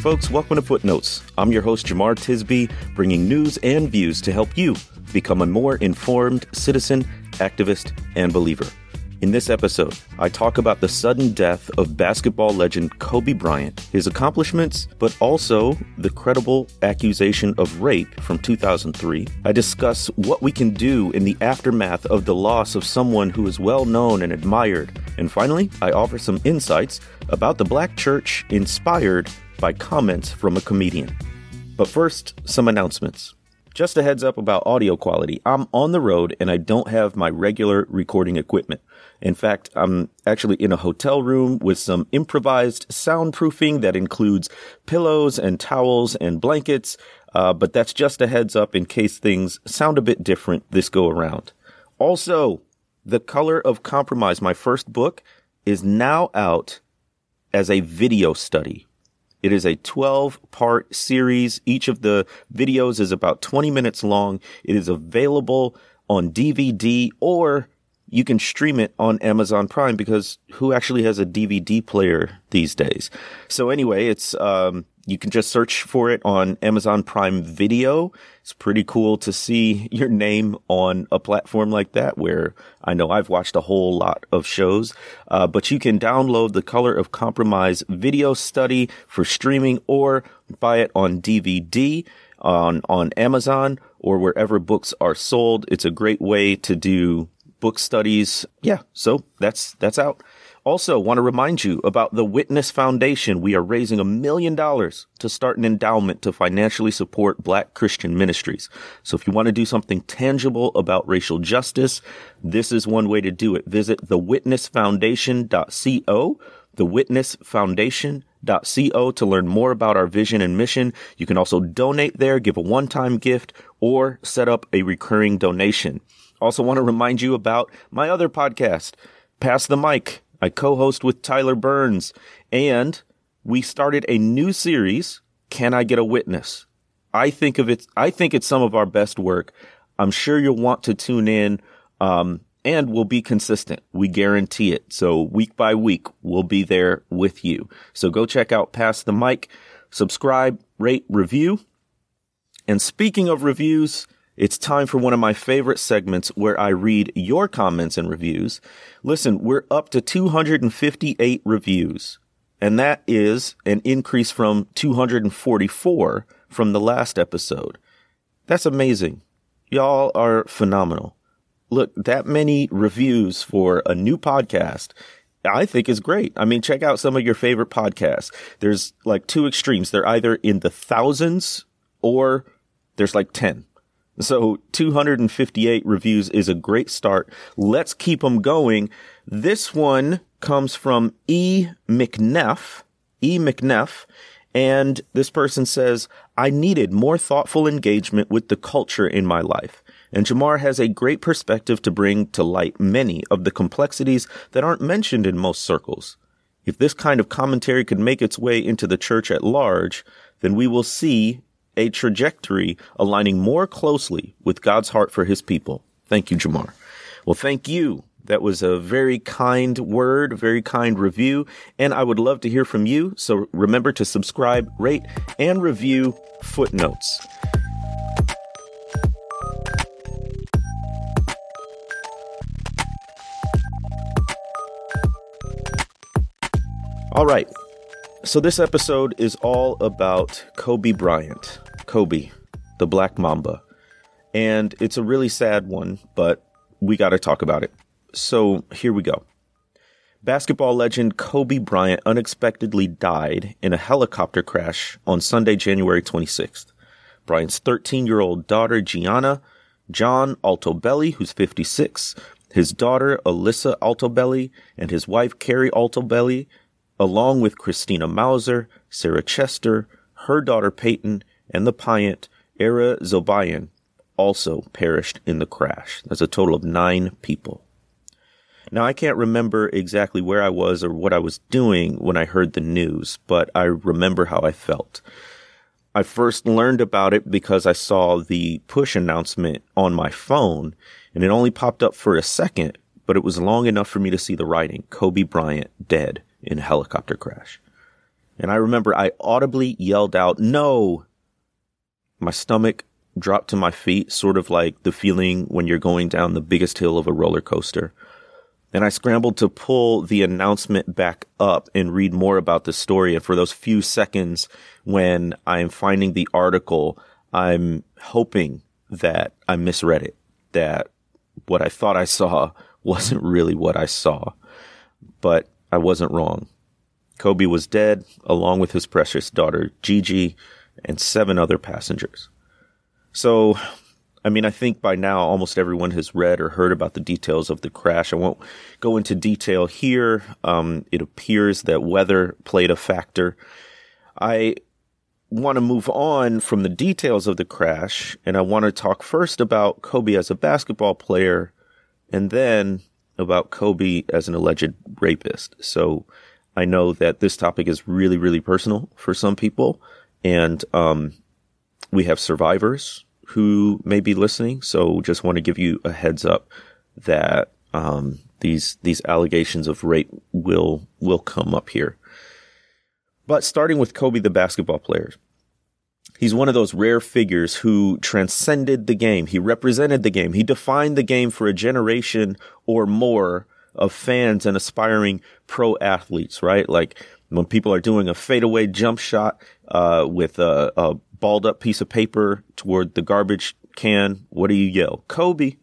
folks, welcome to Footnotes. I'm your host, Jemar Tisby, bringing news and views to help you become a more informed citizen, activist, and believer. In this episode, I talk about the sudden death of basketball legend Kobe Bryant, his accomplishments, but also the credible accusation of rape from 2003. I discuss what we can do in the aftermath of the loss of someone who is well known and admired. And finally, I offer some insights about the black church inspired by comments from a comedian. But first, some announcements. Just a heads up about audio quality. I'm on the road and I don't have my regular recording equipment. In fact, I'm actually in a hotel room with some improvised soundproofing that includes pillows and towels and blankets. Uh, but that's just a heads up in case things sound a bit different this go around. Also, The Color of Compromise, my first book, is now out as a video study. It is a 12 part series. Each of the videos is about 20 minutes long. It is available on DVD or you can stream it on Amazon Prime because who actually has a DVD player these days? So anyway, it's, um, you can just search for it on Amazon Prime Video. It's pretty cool to see your name on a platform like that where I know I've watched a whole lot of shows. Uh, but you can download the Color of Compromise video study for streaming or buy it on DVD on, on Amazon or wherever books are sold. It's a great way to do book studies. Yeah. So that's, that's out. Also, want to remind you about the Witness Foundation. We are raising a million dollars to start an endowment to financially support black Christian ministries. So if you want to do something tangible about racial justice, this is one way to do it. Visit thewitnessfoundation.co, thewitnessfoundation.co to learn more about our vision and mission. You can also donate there, give a one-time gift, or set up a recurring donation. Also want to remind you about my other podcast, Pass the Mic. I co-host with Tyler Burns and we started a new series. Can I get a witness? I think of it. I think it's some of our best work. I'm sure you'll want to tune in. Um, and we'll be consistent. We guarantee it. So week by week, we'll be there with you. So go check out Pass the Mic, subscribe, rate, review. And speaking of reviews, it's time for one of my favorite segments where I read your comments and reviews. Listen, we're up to 258 reviews, and that is an increase from 244 from the last episode. That's amazing. Y'all are phenomenal. Look, that many reviews for a new podcast I think is great. I mean, check out some of your favorite podcasts. There's like two extremes. They're either in the thousands or there's like 10. So 258 reviews is a great start. Let's keep them going. This one comes from E. McNeff. E. McNeff. And this person says, I needed more thoughtful engagement with the culture in my life. And Jemar has a great perspective to bring to light many of the complexities that aren't mentioned in most circles. If this kind of commentary could make its way into the church at large, then we will see a trajectory aligning more closely with God's heart for his people. Thank you, Jemar. Well, thank you. That was a very kind word, very kind review, and I would love to hear from you. So remember to subscribe, rate, and review footnotes. All right. So this episode is all about Kobe Bryant. Kobe, the Black Mamba. And it's a really sad one, but we got to talk about it. So here we go. Basketball legend Kobe Bryant unexpectedly died in a helicopter crash on Sunday, January 26th. Bryant's 13 year old daughter, Gianna, John Altobelli, who's 56, his daughter, Alyssa Altobelli, and his wife, Keri Altobelli, along with Christina Mauser, Sarah Chester, her daughter Peyton, and the Piant, Ara Zobayan, also perished in the crash. That's a total of nine people. Now, I can't remember exactly where I was or what I was doing when I heard the news, but I remember how I felt. I first learned about it because I saw the push announcement on my phone, and it only popped up for a second, but it was long enough for me to see the writing Kobe Bryant dead in helicopter crash. And I remember I audibly yelled out, no. My stomach dropped to my feet, sort of like the feeling when you're going down the biggest hill of a roller coaster. And I scrambled to pull the announcement back up and read more about the story. And for those few seconds when I'm finding the article, I'm hoping that I misread it, that what I thought I saw wasn't really what I saw. But I wasn't wrong. Kobe was dead, along with his precious daughter, Gigi, and seven other passengers. So, I mean, I think by now almost everyone has read or heard about the details of the crash. I won't go into detail here. Um, it appears that weather played a factor. I want to move on from the details of the crash, and I want to talk first about Kobe as a basketball player, and then about Kobe as an alleged rapist. So I know that this topic is really, really personal for some people, and um, we have survivors who may be listening. So just want to give you a heads up that um, these these allegations of rape will will come up here. But starting with Kobe, the basketball player, he's one of those rare figures who transcended the game. He represented the game. He defined the game for a generation or more of fans and aspiring pro athletes. Right, like when people are doing a fadeaway jump shot uh, with a, a balled up piece of paper toward the garbage can. What do you yell? Kobe.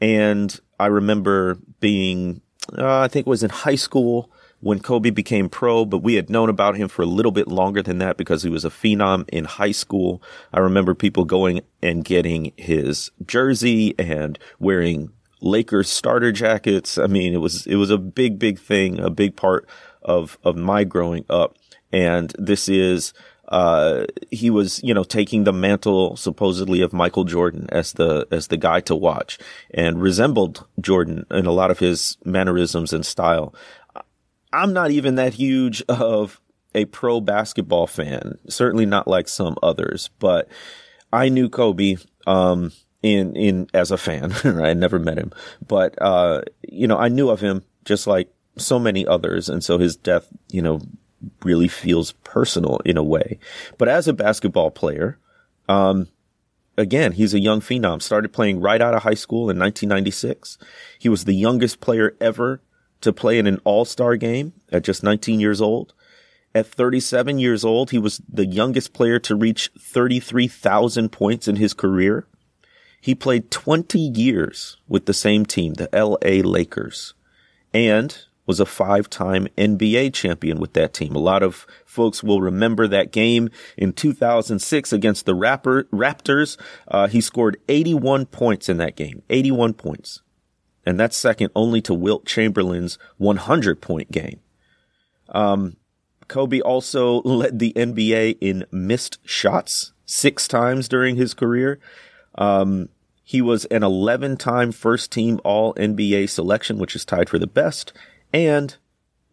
And I remember being, uh, I think it was in high school when Kobe became pro, but we had known about him for a little bit longer than that because he was a phenom in high school. I remember people going and getting his jersey and wearing Lakers starter jackets. I mean, it was, it was a big, big thing, a big part of, of my growing up. And this is uh, he was, you know, taking the mantle supposedly of Michael Jordan as the, as the guy to watch and resembled Jordan in a lot of his mannerisms and style. I'm not even that huge of a pro basketball fan, certainly not like some others, but I knew Kobe, um, in, in, as a fan, I never met him, but, uh, you know, I knew of him just like so many others. And so his death, you know, really feels personal in a way. But as a basketball player, um, again, he's a young phenom. Started playing right out of high school in 1996. He was the youngest player ever to play in an all-star game at just 19 years old. At 37 years old, he was the youngest player to reach 33,000 points in his career. He played 20 years with the same team, the LA Lakers. And was a five-time NBA champion with that team. A lot of folks will remember that game in 2006 against the Rapper, Raptors. Uh, he scored 81 points in that game. 81 points. And that's second only to Wilt Chamberlain's 100 point game. Um, Kobe also led the NBA in missed shots six times during his career. Um, he was an 11 time first team all NBA selection, which is tied for the best and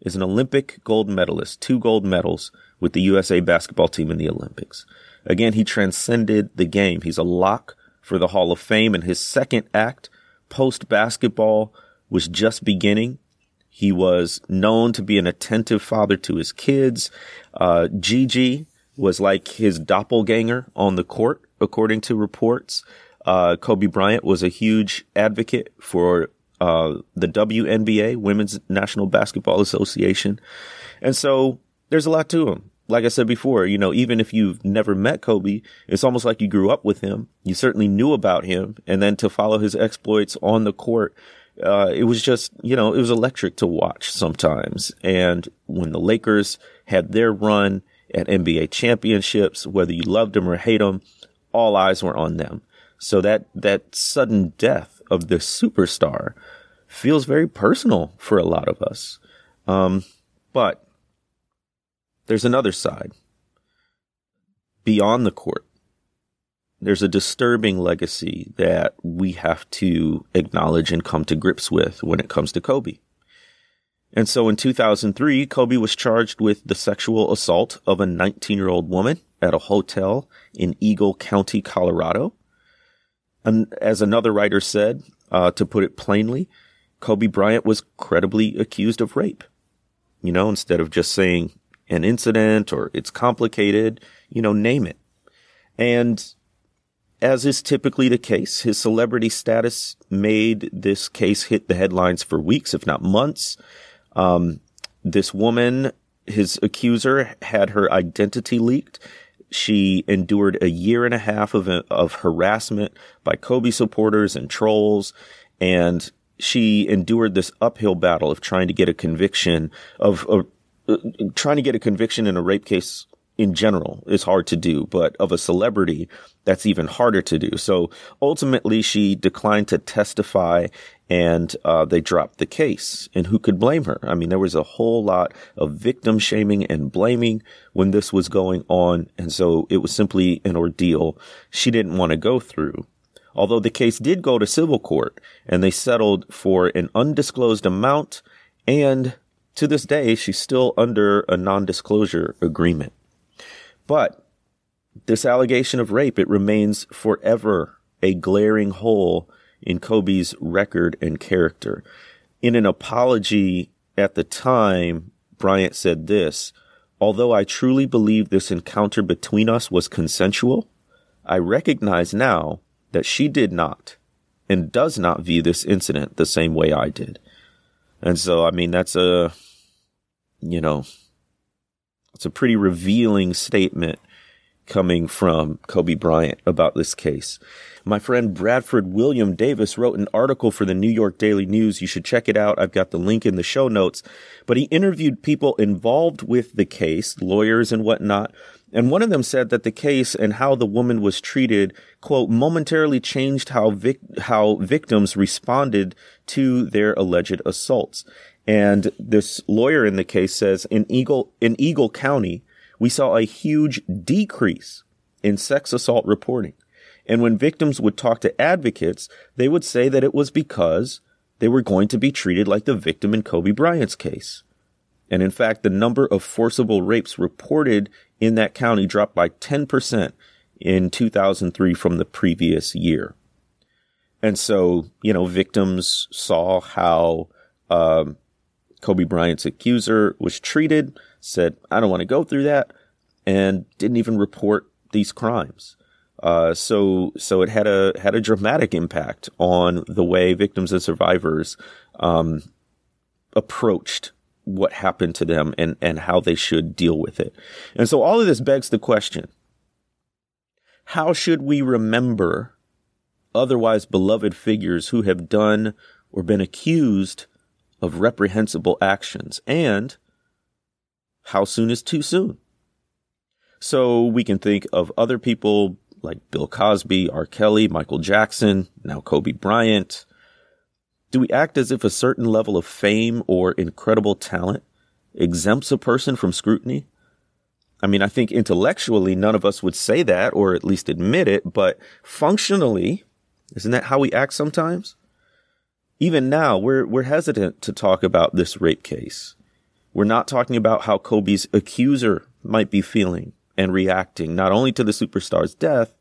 is an Olympic gold medalist, two gold medals with the USA basketball team in the Olympics. Again, he transcended the game. He's a lock for the Hall of Fame and his second act post basketball was just beginning. He was known to be an attentive father to his kids. Uh, Gigi was like his doppelganger on the court, according to reports. Uh, Kobe Bryant was a huge advocate for uh, the WNBA, Women's National Basketball Association. And so there's a lot to him. Like I said before, you know, even if you've never met Kobe, it's almost like you grew up with him. You certainly knew about him. And then to follow his exploits on the court, uh, it was just, you know, it was electric to watch sometimes. And when the Lakers had their run at NBA championships, whether you loved them or hate them, all eyes were on them. So that, that sudden death of the superstar feels very personal for a lot of us. Um, but there's another side. Beyond the court, there's a disturbing legacy that we have to acknowledge and come to grips with when it comes to Kobe. And so in 2003, Kobe was charged with the sexual assault of a 19 year old woman at a hotel in Eagle County, Colorado. And as another writer said, uh, to put it plainly, Kobe Bryant was credibly accused of rape. You know, instead of just saying an incident or it's complicated, you know, name it. And as is typically the case, his celebrity status made this case hit the headlines for weeks, if not months. Um, this woman, his accuser, had her identity leaked. She endured a year and a half of, of harassment by Kobe supporters and trolls. And she endured this uphill battle of trying to get a conviction of, uh, trying to get a conviction in a rape case in general is hard to do, but of a celebrity, that's even harder to do. So ultimately, she declined to testify and uh, they dropped the case. And who could blame her? I mean, there was a whole lot of victim shaming and blaming when this was going on. And so it was simply an ordeal she didn't want to go through. Although the case did go to civil court and they settled for an undisclosed amount. And to this day, she's still under a non-disclosure agreement. But this allegation of rape, it remains forever a glaring hole in Kobe's record and character. In an apology at the time, Bryant said this, although I truly believe this encounter between us was consensual, I recognize now that she did not and does not view this incident the same way I did. And so, I mean, that's a, you know, it's a pretty revealing statement coming from Kobe Bryant about this case. My friend Bradford William Davis wrote an article for the New York Daily News. You should check it out. I've got the link in the show notes. But he interviewed people involved with the case, lawyers and whatnot. And one of them said that the case and how the woman was treated, quote, momentarily changed how vic- how victims responded to their alleged assaults. And this lawyer in the case says in Eagle, in Eagle County, we saw a huge decrease in sex assault reporting. And when victims would talk to advocates, they would say that it was because they were going to be treated like the victim in Kobe Bryant's case. And in fact, the number of forcible rapes reported in that county dropped by 10% in 2003 from the previous year. And so, you know, victims saw how um, Kobe Bryant's accuser was treated, said, I don't want to go through that, and didn't even report these crimes. Uh, so, so it had a, had a dramatic impact on the way victims and survivors, um, approached what happened to them and, and how they should deal with it. And so all of this begs the question, how should we remember otherwise beloved figures who have done or been accused of reprehensible actions and how soon is too soon. So we can think of other people like Bill Cosby, R. Kelly, Michael Jackson, now Kobe Bryant. Do we act as if a certain level of fame or incredible talent exempts a person from scrutiny? I mean, I think intellectually none of us would say that or at least admit it, but functionally, isn't that how we act sometimes? even now, we're, we're hesitant to talk about this rape case. We're not talking about how Kobe's accuser might be feeling and reacting, not only to the superstar's death,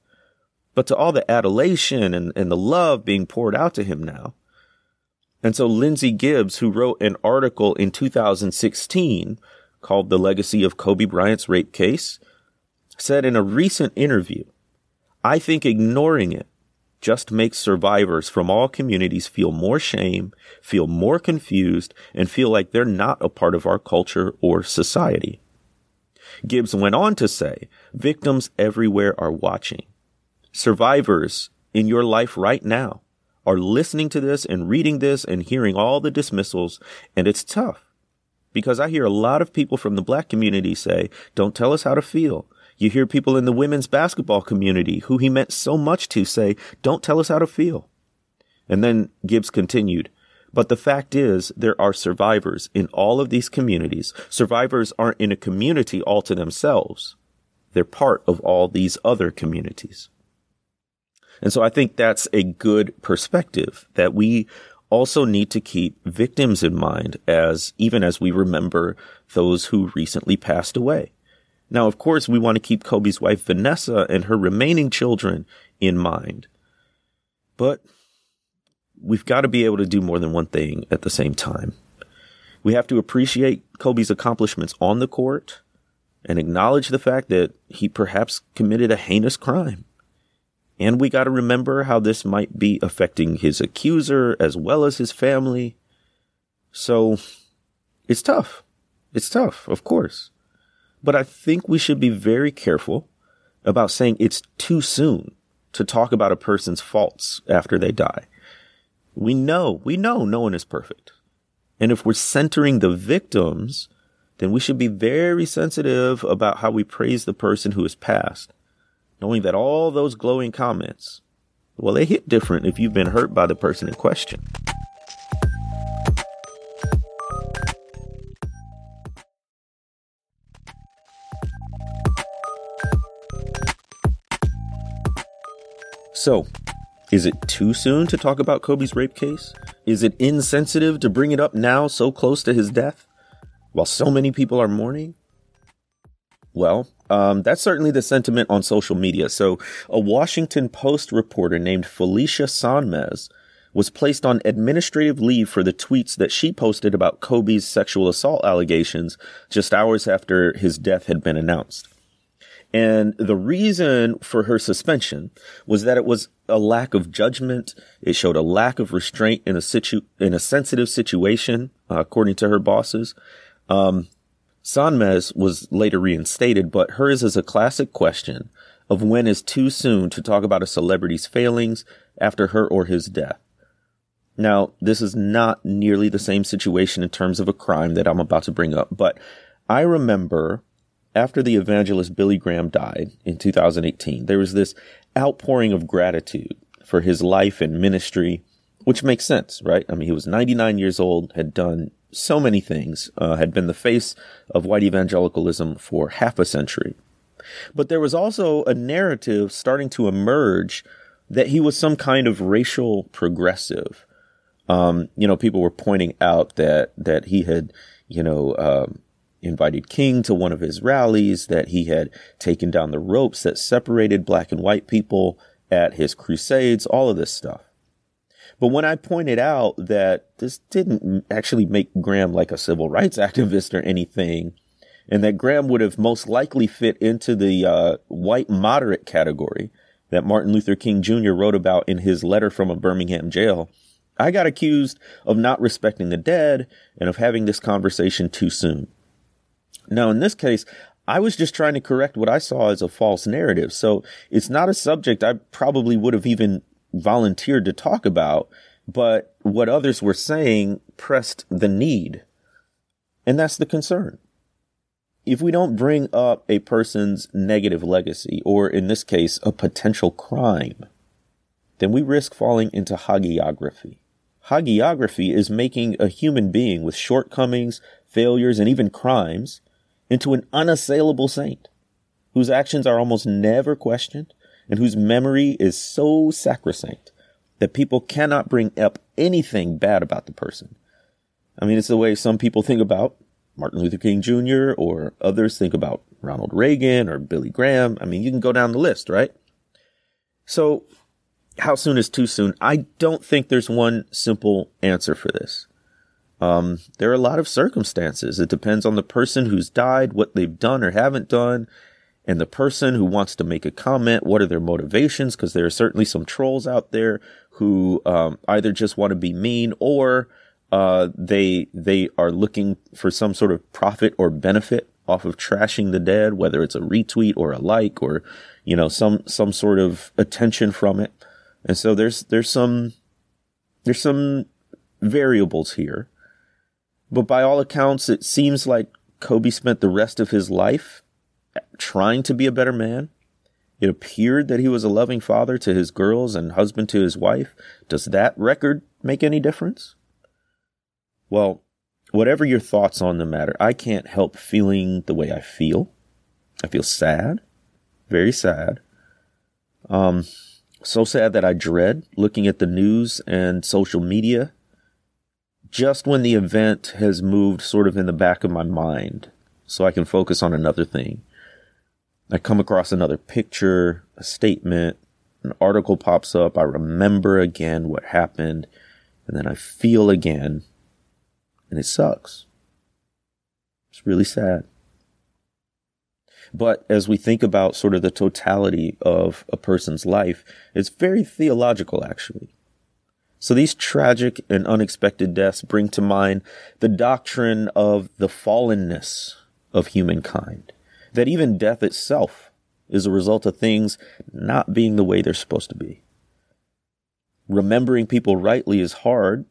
but to all the adulation and, and the love being poured out to him now. And so Lindsay Gibbs, who wrote an article in 2016 called The Legacy of Kobe Bryant's Rape Case, said in a recent interview, I think ignoring it just makes survivors from all communities feel more shame, feel more confused, and feel like they're not a part of our culture or society. Gibbs went on to say, victims everywhere are watching. Survivors in your life right now are listening to this and reading this and hearing all the dismissals, and it's tough. Because I hear a lot of people from the black community say, don't tell us how to feel. You hear people in the women's basketball community who he meant so much to say, don't tell us how to feel. And then Gibbs continued, but the fact is, there are survivors in all of these communities. Survivors aren't in a community all to themselves. They're part of all these other communities. And so I think that's a good perspective that we also need to keep victims in mind as, even as we remember those who recently passed away. Now, of course, we want to keep Kobe's wife Vanessa and her remaining children in mind. But we've got to be able to do more than one thing at the same time. We have to appreciate Kobe's accomplishments on the court, and acknowledge the fact that he perhaps committed a heinous crime. And we got to remember how this might be affecting his accuser as well as his family. So it's tough. It's tough, of course. But I think we should be very careful about saying it's too soon to talk about a person's faults after they die. We know, we know no one is perfect. And if we're centering the victims, then we should be very sensitive about how we praise the person who has passed, knowing that all those glowing comments, well, they hit different if you've been hurt by the person in question. So, is it too soon to talk about Kobe's rape case? Is it insensitive to bring it up now so close to his death while so many people are mourning? Well, um, that's certainly the sentiment on social media. So, a Washington Post reporter named Felicia Sonmez was placed on administrative leave for the tweets that she posted about Kobe's sexual assault allegations just hours after his death had been announced. And the reason for her suspension was that it was a lack of judgment. It showed a lack of restraint in a situ, in a sensitive situation, uh, according to her bosses. Um, Sonmez was later reinstated, but hers is a classic question of when is too soon to talk about a celebrity's failings after her or his death. Now, this is not nearly the same situation in terms of a crime that I'm about to bring up, but I remember after the evangelist Billy Graham died in 2018, there was this outpouring of gratitude for his life and ministry, which makes sense, right? I mean, he was 99 years old, had done so many things, uh, had been the face of white evangelicalism for half a century. But there was also a narrative starting to emerge that he was some kind of racial progressive. Um, you know, people were pointing out that that he had, you know, um, invited King to one of his rallies, that he had taken down the ropes that separated black and white people at his crusades, all of this stuff. But when I pointed out that this didn't actually make Graham like a civil rights activist or anything, and that Graham would have most likely fit into the uh, white moderate category that Martin Luther King Jr. wrote about in his letter from a Birmingham jail, I got accused of not respecting the dead and of having this conversation too soon. Now, in this case, I was just trying to correct what I saw as a false narrative. So it's not a subject I probably would have even volunteered to talk about, but what others were saying pressed the need. And that's the concern. If we don't bring up a person's negative legacy, or in this case, a potential crime, then we risk falling into hagiography. Hagiography is making a human being with shortcomings, failures, and even crimes into an unassailable saint whose actions are almost never questioned and whose memory is so sacrosanct that people cannot bring up anything bad about the person. I mean, it's the way some people think about Martin Luther King Jr. or others think about Ronald Reagan or Billy Graham. I mean, you can go down the list, right? So how soon is too soon? I don't think there's one simple answer for this. Um, there are a lot of circumstances. It depends on the person who's died, what they've done or haven't done, and the person who wants to make a comment. What are their motivations? Because there are certainly some trolls out there who um, either just want to be mean or uh, they they are looking for some sort of profit or benefit off of trashing the dead, whether it's a retweet or a like or you know some some sort of attention from it. And so there's there's some there's some variables here. But by all accounts, it seems like Kobe spent the rest of his life trying to be a better man. It appeared that he was a loving father to his girls and husband to his wife. Does that record make any difference? Well, whatever your thoughts on the matter, I can't help feeling the way I feel. I feel sad, very sad. Um, so sad that I dread looking at the news and social media just when the event has moved sort of in the back of my mind so I can focus on another thing. I come across another picture, a statement, an article pops up. I remember again what happened and then I feel again and it sucks. It's really sad. But as we think about sort of the totality of a person's life, it's very theological, actually. So these tragic and unexpected deaths bring to mind the doctrine of the fallenness of humankind, that even death itself is a result of things not being the way they're supposed to be. Remembering people rightly is hard.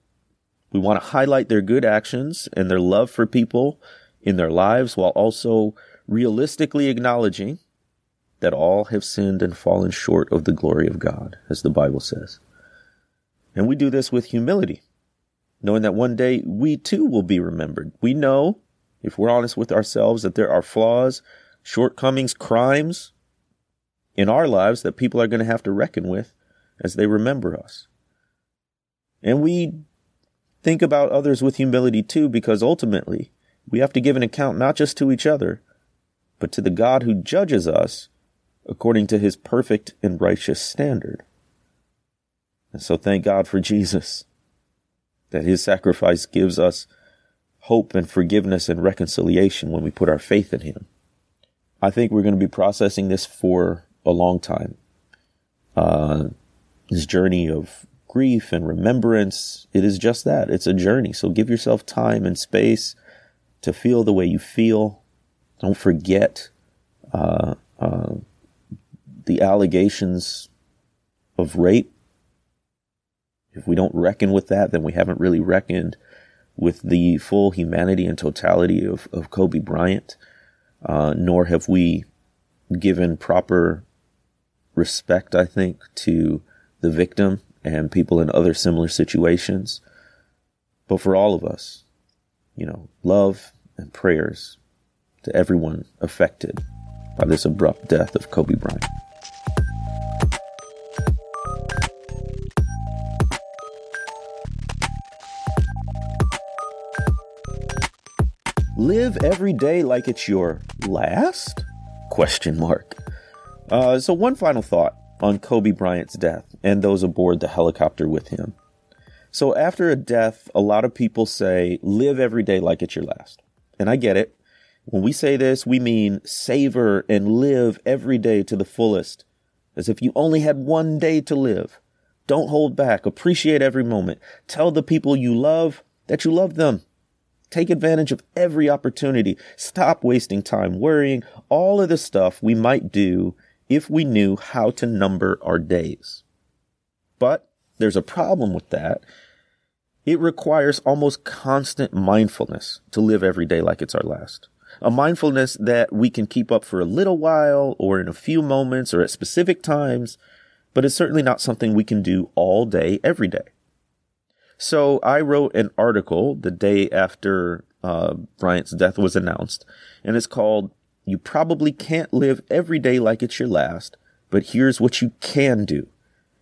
We want to highlight their good actions and their love for people in their lives while also realistically acknowledging that all have sinned and fallen short of the glory of God, as the Bible says. And we do this with humility, knowing that one day we too will be remembered. We know, if we're honest with ourselves, that there are flaws, shortcomings, crimes in our lives that people are going to have to reckon with as they remember us. And we think about others with humility too, because ultimately we have to give an account not just to each other, but to the God who judges us according to his perfect and righteous standard. And so thank God for Jesus, that his sacrifice gives us hope and forgiveness and reconciliation when we put our faith in him. I think we're going to be processing this for a long time. Uh, this journey of grief and remembrance, it is just that. It's a journey. So give yourself time and space to feel the way you feel. Don't forget uh, uh, the allegations of rape if we don't reckon with that, then we haven't really reckoned with the full humanity and totality of, of Kobe Bryant, uh, nor have we given proper respect, I think, to the victim and people in other similar situations. But for all of us, you know, love and prayers to everyone affected by this abrupt death of Kobe Bryant. Live every day like it's your last? Question mark. Uh, so one final thought on Kobe Bryant's death and those aboard the helicopter with him. So after a death, a lot of people say, live every day like it's your last. And I get it. When we say this, we mean savor and live every day to the fullest, as if you only had one day to live. Don't hold back. Appreciate every moment. Tell the people you love that you love them. Take advantage of every opportunity. Stop wasting time worrying. All of the stuff we might do if we knew how to number our days. But there's a problem with that. It requires almost constant mindfulness to live every day like it's our last. A mindfulness that we can keep up for a little while or in a few moments or at specific times, but it's certainly not something we can do all day, every day. So I wrote an article the day after uh, Bryant's death was announced, and it's called You Probably Can't Live Every Day Like It's Your Last, but Here's What You Can Do.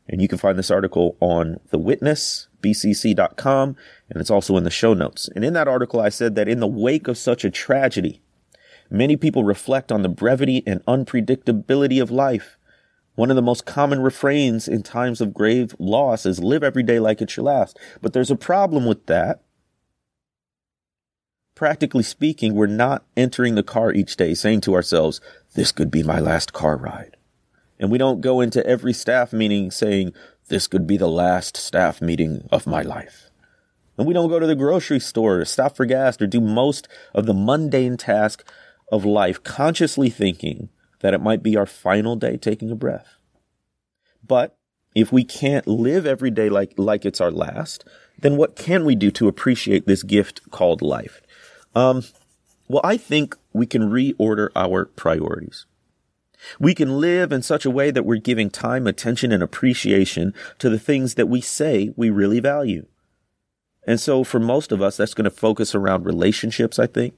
And you can find this article on thewitnessbcc.com, and it's also in the show notes. And in that article, I said that in the wake of such a tragedy, many people reflect on the brevity and unpredictability of life one of the most common refrains in times of grave loss is live every day like it's your last. But there's a problem with that. Practically speaking, we're not entering the car each day saying to ourselves, this could be my last car ride. And we don't go into every staff meeting saying, this could be the last staff meeting of my life. And we don't go to the grocery store, stop for gas, or do most of the mundane task of life consciously thinking that it might be our final day taking a breath. But if we can't live every day like, like it's our last, then what can we do to appreciate this gift called life? Um, well, I think we can reorder our priorities. We can live in such a way that we're giving time, attention, and appreciation to the things that we say we really value. And so for most of us, that's going to focus around relationships, I think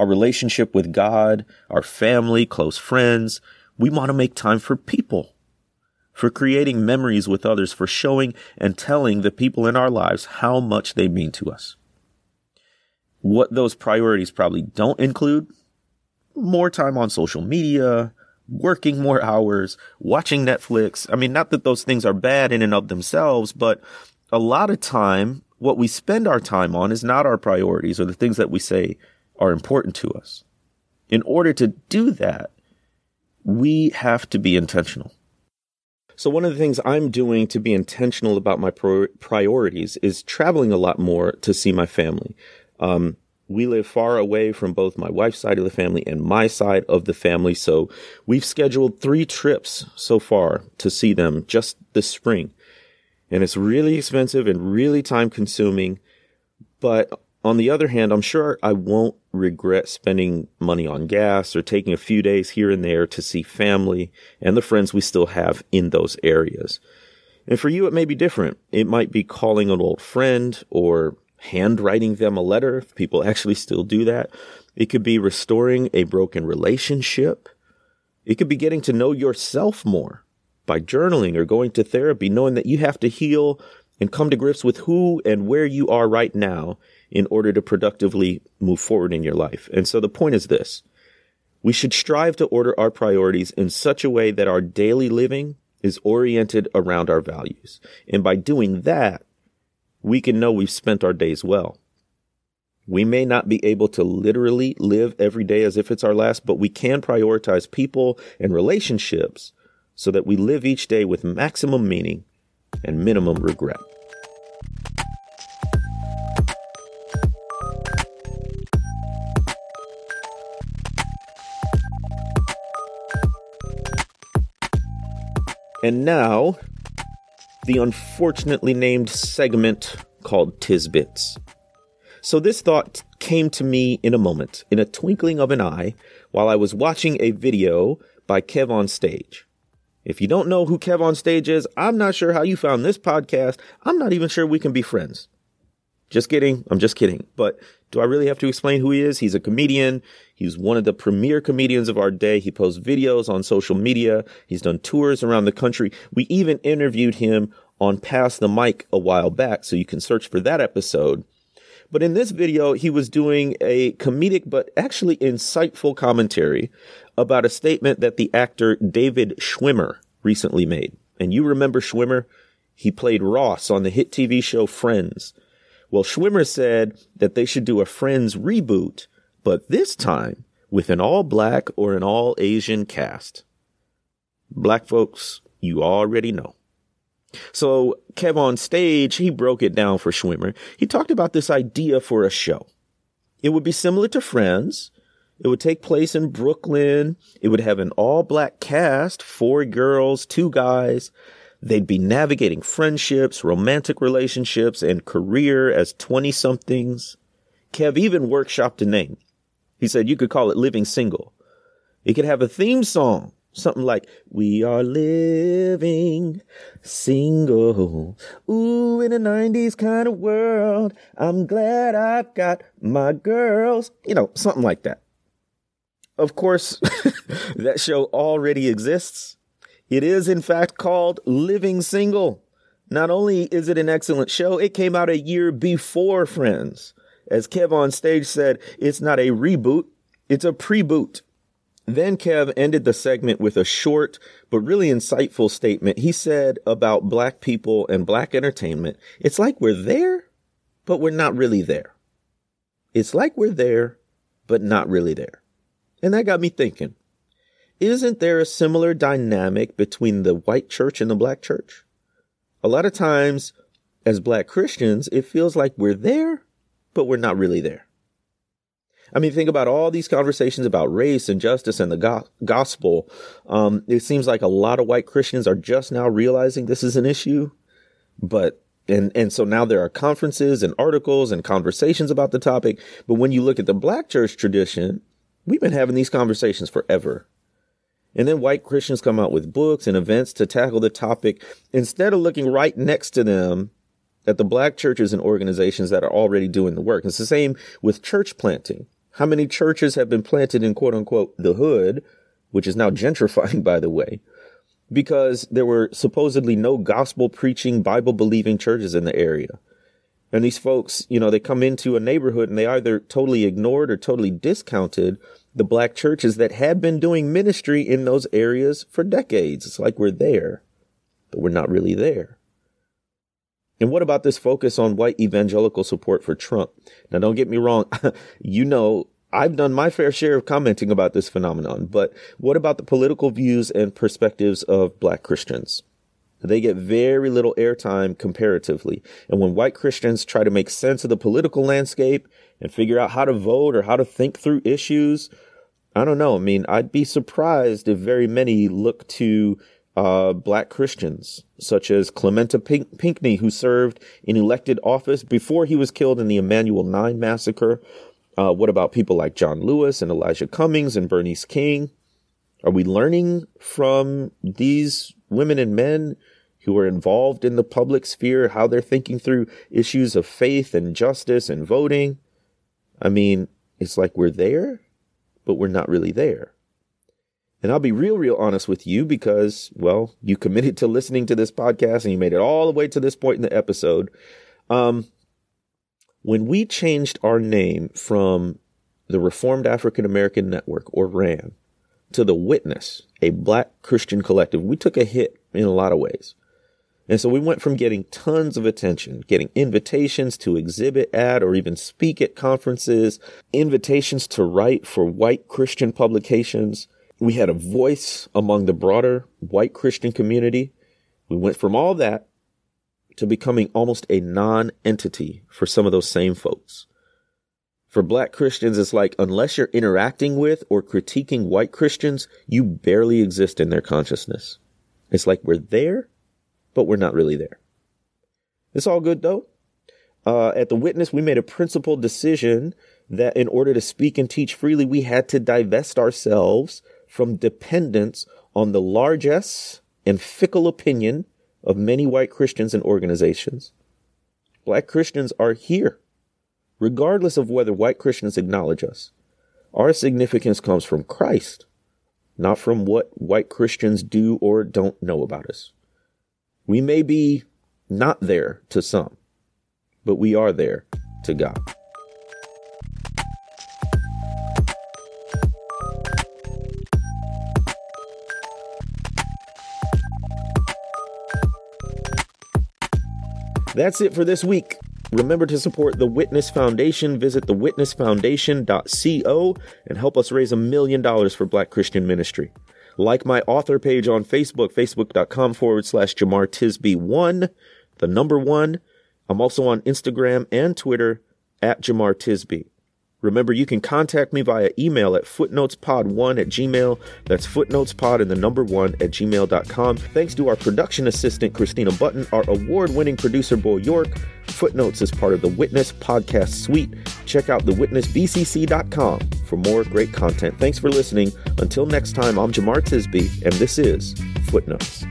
our relationship with God, our family, close friends. We want to make time for people, for creating memories with others, for showing and telling the people in our lives how much they mean to us. What those priorities probably don't include more time on social media, working more hours, watching Netflix. I mean, not that those things are bad in and of themselves, but a lot of time, what we spend our time on is not our priorities or the things that we say are important to us. In order to do that, we have to be intentional. So one of the things I'm doing to be intentional about my priorities is traveling a lot more to see my family. Um, we live far away from both my wife's side of the family and my side of the family. So we've scheduled three trips so far to see them just this spring. And it's really expensive and really time consuming. But on the other hand, I'm sure I won't regret spending money on gas or taking a few days here and there to see family and the friends we still have in those areas. And for you, it may be different. It might be calling an old friend or handwriting them a letter, if people actually still do that. It could be restoring a broken relationship. It could be getting to know yourself more by journaling or going to therapy, knowing that you have to heal and come to grips with who and where you are right now in order to productively move forward in your life. And so the point is this. We should strive to order our priorities in such a way that our daily living is oriented around our values. And by doing that, we can know we've spent our days well. We may not be able to literally live every day as if it's our last, but we can prioritize people and relationships so that we live each day with maximum meaning and minimum regret. And now, the unfortunately named segment called Tisbits. So this thought came to me in a moment, in a twinkling of an eye, while I was watching a video by Kev on Stage. If you don't know who Kev on Stage is, I'm not sure how you found this podcast. I'm not even sure we can be friends. Just kidding. I'm just kidding. But do I really have to explain who he is? He's a comedian. He's one of the premier comedians of our day. He posts videos on social media. He's done tours around the country. We even interviewed him on Pass the Mic a while back, so you can search for that episode. But in this video, he was doing a comedic but actually insightful commentary about a statement that the actor David Schwimmer recently made. And you remember Schwimmer? He played Ross on the hit TV show Friends. Well, Schwimmer said that they should do a Friends reboot, but this time with an all black or an all Asian cast. Black folks, you already know. So Kev on stage, he broke it down for Schwimmer. He talked about this idea for a show. It would be similar to Friends. It would take place in Brooklyn. It would have an all black cast, four girls, two guys. They'd be navigating friendships, romantic relationships, and career as 20 somethings. Kev even workshopped a name. He said you could call it Living Single. It could have a theme song, something like, We are living single. Ooh, in a 90s kind of world. I'm glad I've got my girls. You know, something like that. Of course, that show already exists. It is, in fact, called Living Single. Not only is it an excellent show, it came out a year before Friends. As Kev on stage said, it's not a reboot, it's a pre-boot. Then Kev ended the segment with a short but really insightful statement. He said about black people and black entertainment, it's like we're there, but we're not really there. It's like we're there, but not really there. And that got me thinking. Isn't there a similar dynamic between the white church and the black church? A lot of times, as black Christians, it feels like we're there, but we're not really there. I mean, think about all these conversations about race and justice and the go- gospel. Um, it seems like a lot of white Christians are just now realizing this is an issue, but and and so now there are conferences and articles and conversations about the topic. But when you look at the black church tradition, we've been having these conversations forever. And then white Christians come out with books and events to tackle the topic instead of looking right next to them at the black churches and organizations that are already doing the work. It's the same with church planting. How many churches have been planted in quote unquote the hood, which is now gentrifying, by the way, because there were supposedly no gospel preaching, Bible believing churches in the area. And these folks, you know, they come into a neighborhood and they either totally ignored or totally discounted the black churches that have been doing ministry in those areas for decades. It's like we're there, but we're not really there. And what about this focus on white evangelical support for Trump? Now, don't get me wrong. you know, I've done my fair share of commenting about this phenomenon, but what about the political views and perspectives of black Christians? They get very little airtime comparatively. And when white Christians try to make sense of the political landscape and figure out how to vote or how to think through issues, I don't know. I mean, I'd be surprised if very many look to uh, black Christians, such as Clementa Pink- Pinckney, who served in elected office before he was killed in the Emanuel 9 massacre, uh, what about people like John Lewis and Elijah Cummings and Bernice King? Are we learning from these women and men who are involved in the public sphere, how they're thinking through issues of faith and justice and voting? I mean, it's like we're there, but we're not really there. And I'll be real, real honest with you because, well, you committed to listening to this podcast and you made it all the way to this point in the episode. Um, when we changed our name from the Reformed African American Network, or RAN, to the Witness, a black Christian collective, we took a hit in a lot of ways. And so we went from getting tons of attention, getting invitations to exhibit at or even speak at conferences, invitations to write for white Christian publications. We had a voice among the broader white Christian community. We went from all that to becoming almost a non-entity for some of those same folks. For black Christians, it's like unless you're interacting with or critiquing white Christians, you barely exist in their consciousness. It's like we're there, but we're not really there. It's all good though. Uh, at the witness, we made a principled decision that in order to speak and teach freely, we had to divest ourselves from dependence on the largesse and fickle opinion of many white Christians and organizations. Black Christians are here, regardless of whether white Christians acknowledge us. Our significance comes from Christ, not from what white Christians do or don't know about us. We may be not there to some, but we are there to God. That's it for this week. Remember to support the Witness Foundation. Visit thewitnessfoundation.co and help us raise a million dollars for Black Christian ministry. Like my author page on Facebook, facebook.com forward slash Jemar Tisby one, the number one. I'm also on Instagram and Twitter at Jemar Tisby. Remember, you can contact me via email at footnotespod1 at gmail. That's footnotespod and the number one at gmail.com. Thanks to our production assistant, Christina Button, our award winning producer, Bo York. Footnotes is part of the Witness podcast suite. Check out thewitnessbcc.com for more great content. Thanks for listening. Until next time, I'm Jemar Tisby, and this is Footnotes.